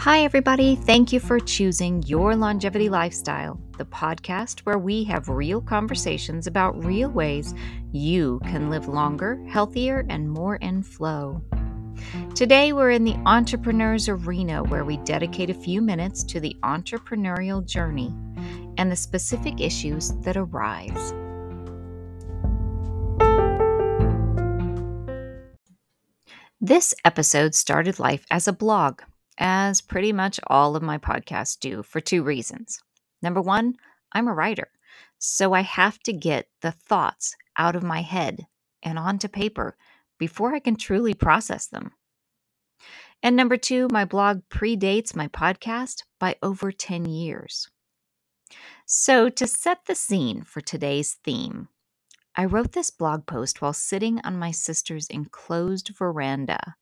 Hi, everybody. Thank you for choosing Your Longevity Lifestyle, the podcast where we have real conversations about real ways you can live longer, healthier, and more in flow. Today, we're in the entrepreneur's arena where we dedicate a few minutes to the entrepreneurial journey and the specific issues that arise. This episode started life as a blog as pretty much all of my podcasts do, for two reasons. Number one, I'm a writer, so I have to get the thoughts out of my head and onto paper before I can truly process them. And number two, my blog predates my podcast by over 10 years. So, to set the scene for today's theme, I wrote this blog post while sitting on my sister's enclosed veranda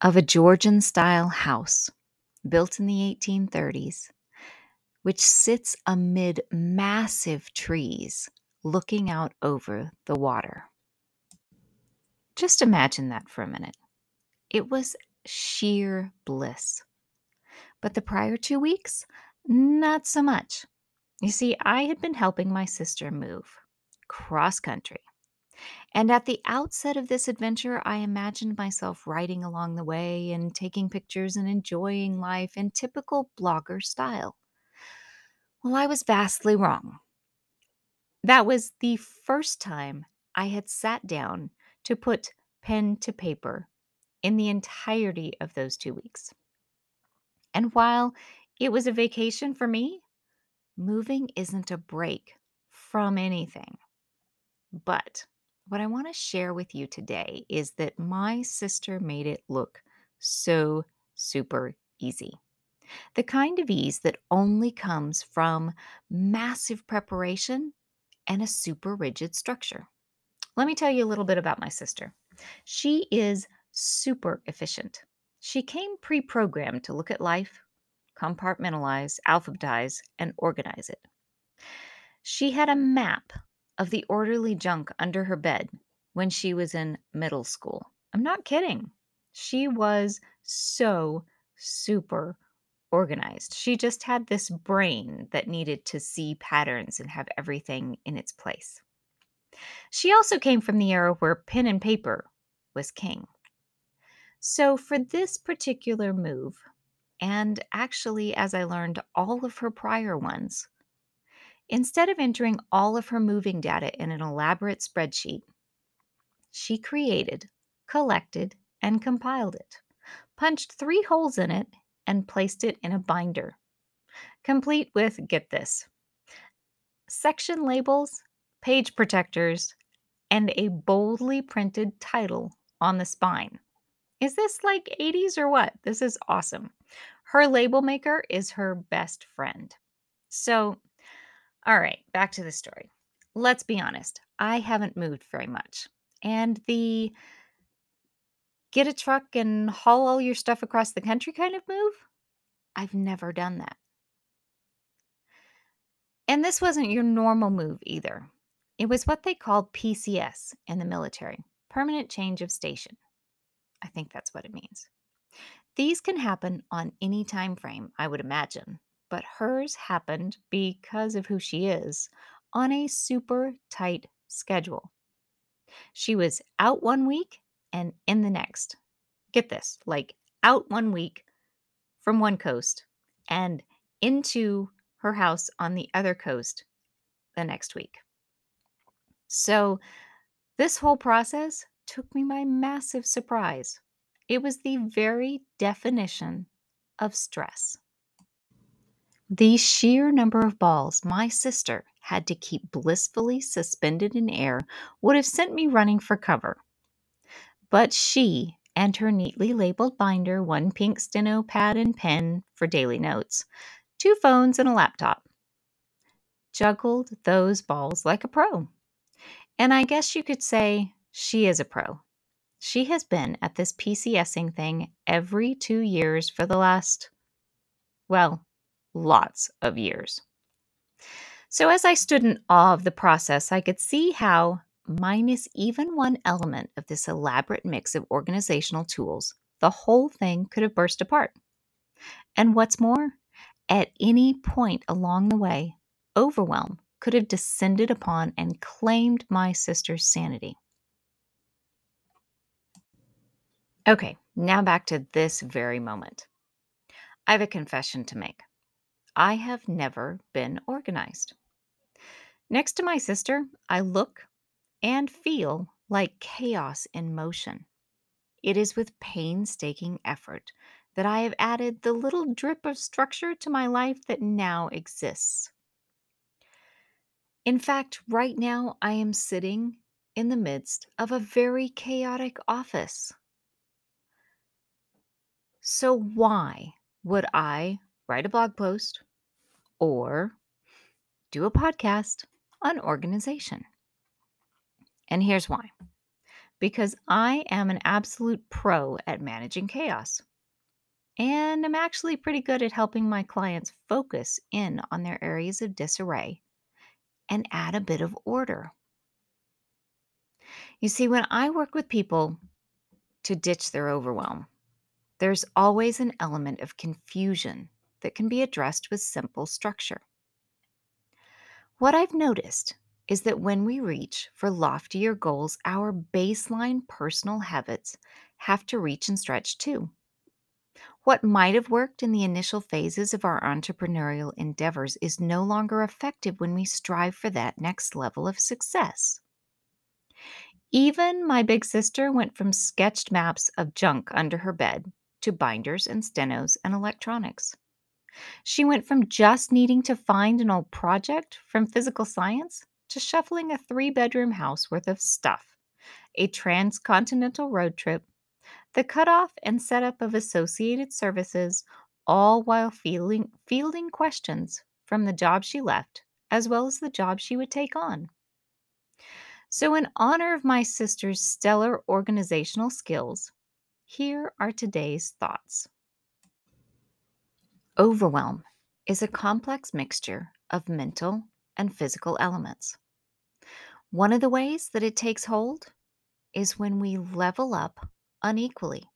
of a Georgian style house built in the 1830s, which sits amid massive trees looking out over the water. Just imagine that for a minute. It was sheer bliss. But the prior two weeks, not so much. You see, I had been helping my sister move cross country and at the outset of this adventure, I imagined myself riding along the way and taking pictures and enjoying life in typical blogger style. Well, I was vastly wrong. That was the first time I had sat down to put pen to paper in the entirety of those two weeks. And while it was a vacation for me, moving isn't a break from anything. But what I want to share with you today is that my sister made it look so super easy. The kind of ease that only comes from massive preparation and a super rigid structure. Let me tell you a little bit about my sister. She is super efficient. She came pre programmed to look at life, compartmentalize, alphabetize, and organize it. She had a map of the orderly junk under her bed when she was in middle school. I'm not kidding. She was so super organized. She just had this brain that needed to see patterns and have everything in its place. She also came from the era where pen and paper was king. So, for this particular move, and actually, as I learned, all of her prior ones, Instead of entering all of her moving data in an elaborate spreadsheet, she created, collected, and compiled it, punched three holes in it, and placed it in a binder, complete with get this section labels, page protectors, and a boldly printed title on the spine. Is this like 80s or what? This is awesome. Her label maker is her best friend. So all right, back to the story. Let's be honest, I haven't moved very much. And the get a truck and haul all your stuff across the country kind of move, I've never done that. And this wasn't your normal move either. It was what they called PCS in the military permanent change of station. I think that's what it means. These can happen on any time frame, I would imagine but hers happened because of who she is on a super tight schedule. She was out one week and in the next. Get this like out one week from one coast and into her house on the other coast the next week. So, this whole process took me by massive surprise. It was the very definition of stress. The sheer number of balls my sister had to keep blissfully suspended in air would have sent me running for cover. But she and her neatly labeled binder, one pink steno pad and pen for daily notes, two phones, and a laptop, juggled those balls like a pro. And I guess you could say she is a pro. She has been at this PCSing thing every two years for the last, well, lots of years. So, as I stood in awe of the process, I could see how, minus even one element of this elaborate mix of organizational tools, the whole thing could have burst apart. And what's more, at any point along the way, overwhelm could have descended upon and claimed my sister's sanity. Okay, now back to this very moment. I have a confession to make. I have never been organized. Next to my sister, I look and feel like chaos in motion. It is with painstaking effort that I have added the little drip of structure to my life that now exists. In fact, right now I am sitting in the midst of a very chaotic office. So, why would I write a blog post or do a podcast on organization? And here's why because I am an absolute pro at managing chaos. And I'm actually pretty good at helping my clients focus in on their areas of disarray and add a bit of order. You see, when I work with people to ditch their overwhelm, there's always an element of confusion that can be addressed with simple structure. What I've noticed is that when we reach for loftier goals, our baseline personal habits have to reach and stretch too. What might have worked in the initial phases of our entrepreneurial endeavors is no longer effective when we strive for that next level of success. Even my big sister went from sketched maps of junk under her bed to binders and stenos and electronics. She went from just needing to find an old project from physical science to shuffling a three bedroom house worth of stuff, a transcontinental road trip, the cutoff and setup of associated services, all while fielding, fielding questions from the job she left, as well as the job she would take on. So, in honor of my sister's stellar organizational skills, here are today's thoughts. Overwhelm is a complex mixture of mental and physical elements. One of the ways that it takes hold is when we level up unequally.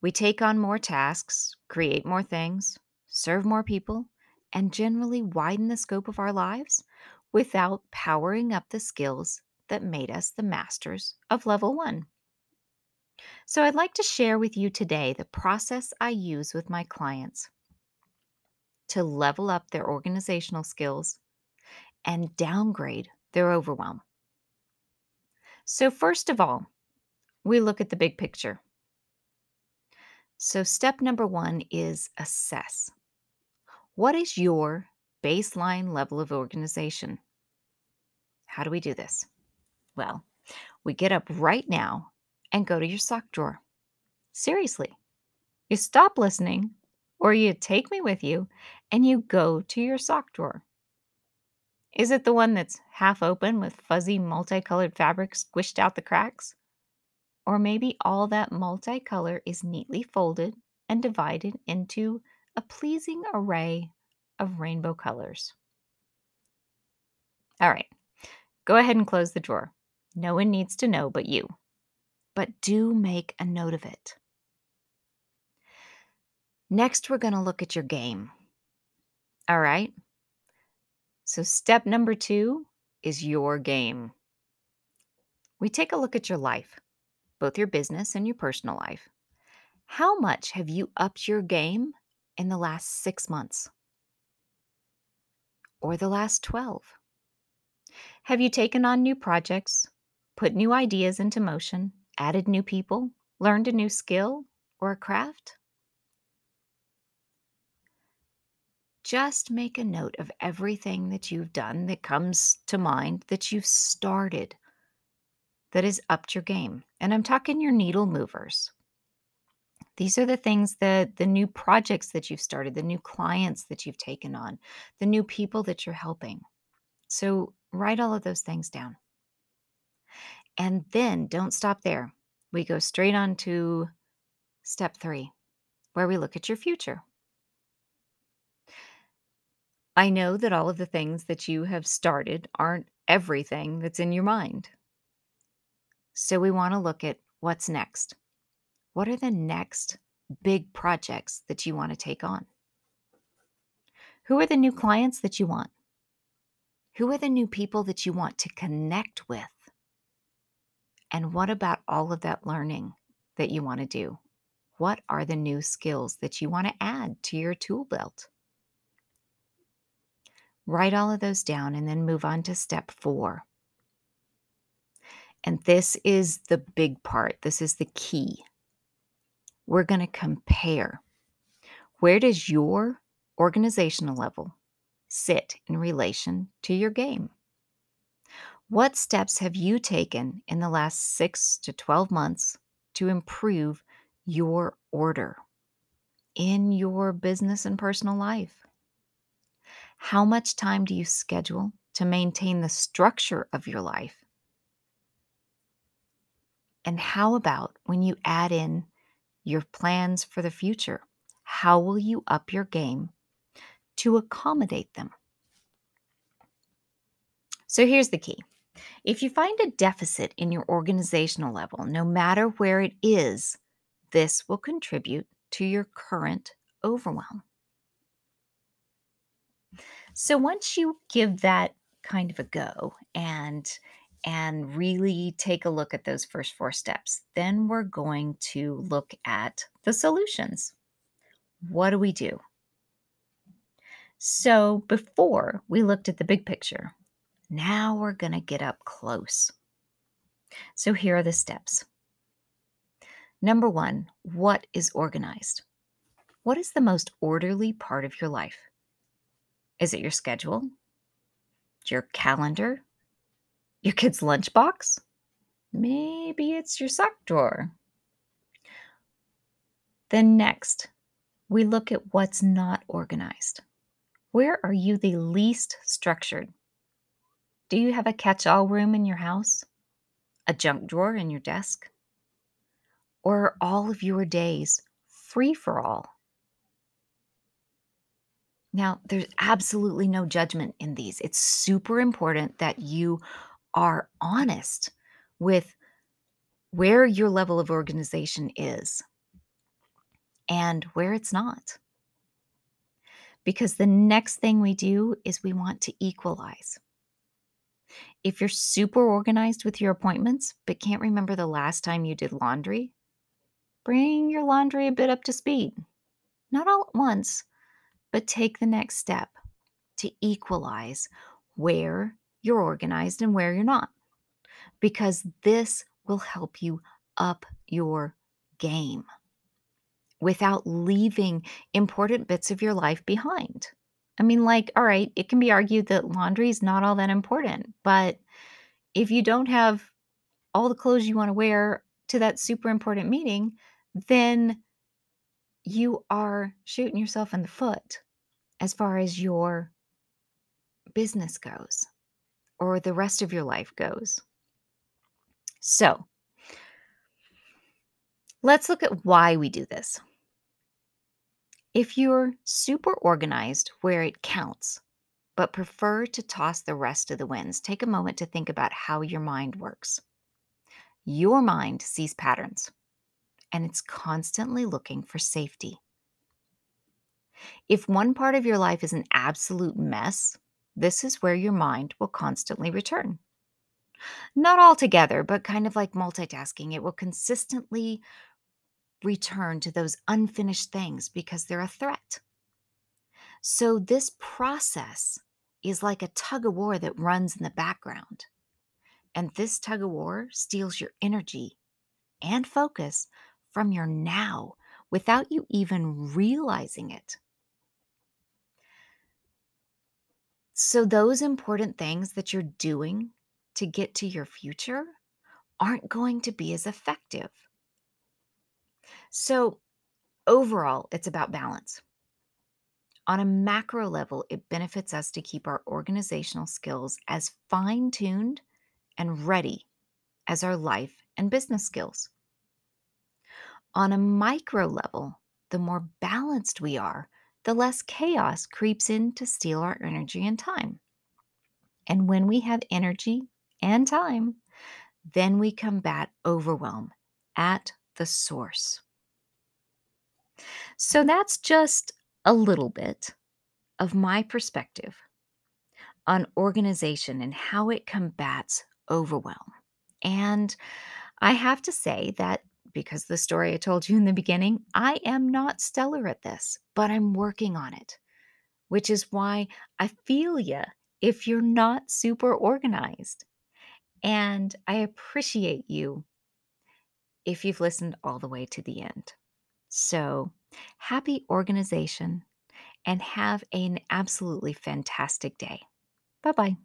We take on more tasks, create more things, serve more people, and generally widen the scope of our lives without powering up the skills that made us the masters of level one. So, I'd like to share with you today the process I use with my clients to level up their organizational skills and downgrade their overwhelm. So, first of all, we look at the big picture. So, step number one is assess. What is your baseline level of organization? How do we do this? Well, we get up right now and go to your sock drawer. Seriously, you stop listening or you take me with you and you go to your sock drawer. Is it the one that's half open with fuzzy multicolored fabric squished out the cracks? Or maybe all that multicolor is neatly folded and divided into a pleasing array of rainbow colors. All right, go ahead and close the drawer. No one needs to know but you. But do make a note of it. Next, we're going to look at your game. All right. So, step number two is your game. We take a look at your life both your business and your personal life. How much have you upped your game in the last six months? Or the last 12? Have you taken on new projects, put new ideas into motion, added new people, learned a new skill or a craft? Just make a note of everything that you've done that comes to mind that you've started that has upped your game. And I'm talking your needle movers. These are the things that the new projects that you've started, the new clients that you've taken on, the new people that you're helping. So write all of those things down. And then don't stop there. We go straight on to step three, where we look at your future. I know that all of the things that you have started aren't everything that's in your mind. So we want to look at what's next. What are the next big projects that you want to take on? Who are the new clients that you want? Who are the new people that you want to connect with? And what about all of that learning that you want to do? What are the new skills that you want to add to your tool belt? Write all of those down and then move on to step four. And this is the big part, this is the key. We're going to compare. Where does your organizational level sit in relation to your game? What steps have you taken in the last six to 12 months to improve your order in your business and personal life? How much time do you schedule to maintain the structure of your life? And how about when you add in your plans for the future? How will you up your game to accommodate them? So here's the key. If you find a deficit in your organizational level, no matter where it is, this will contribute to your current overwhelm. So once you give that kind of a go and and really take a look at those first four steps, then we're going to look at the solutions. What do we do? So before we looked at the big picture, now we're going to get up close. So here are the steps. Number one, what is organized? What is the most orderly part of your life? Is it your schedule? Your calendar? Your kid's lunchbox? Maybe it's your sock drawer. Then, next, we look at what's not organized. Where are you the least structured? Do you have a catch all room in your house? A junk drawer in your desk? Or are all of your days free for all? Now, there's absolutely no judgment in these. It's super important that you are honest with where your level of organization is and where it's not. Because the next thing we do is we want to equalize. If you're super organized with your appointments, but can't remember the last time you did laundry, bring your laundry a bit up to speed. Not all at once, but take the next step to equalize where you're organized and where you're not, because this will help you up your game without leaving important bits of your life behind. I mean, like, all right, it can be argued that laundry is not all that important, but if you don't have all the clothes you want to wear to that super important meeting, then you are shooting yourself in the foot as far as your business goes or the rest of your life goes. So, let's look at why we do this. If you're super organized where it counts, but prefer to toss the rest of the wins, take a moment to think about how your mind works. Your mind sees patterns and it's constantly looking for safety. If one part of your life is an absolute mess, this is where your mind will constantly return. Not all together, but kind of like multitasking, it will consistently return to those unfinished things because they're a threat. So, this process is like a tug of war that runs in the background. And this tug of war steals your energy and focus from your now without you even realizing it. So, those important things that you're doing to get to your future aren't going to be as effective. So, overall, it's about balance. On a macro level, it benefits us to keep our organizational skills as fine tuned and ready as our life and business skills. On a micro level, the more balanced we are, the less chaos creeps in to steal our energy and time. And when we have energy and time, then we combat overwhelm at the source. So that's just a little bit of my perspective on organization and how it combats overwhelm. And I have to say that because the story I told you in the beginning, I am not stellar at this, but I'm working on it, which is why I feel you if you're not super organized. And I appreciate you if you've listened all the way to the end. So, happy organization and have an absolutely fantastic day. Bye bye.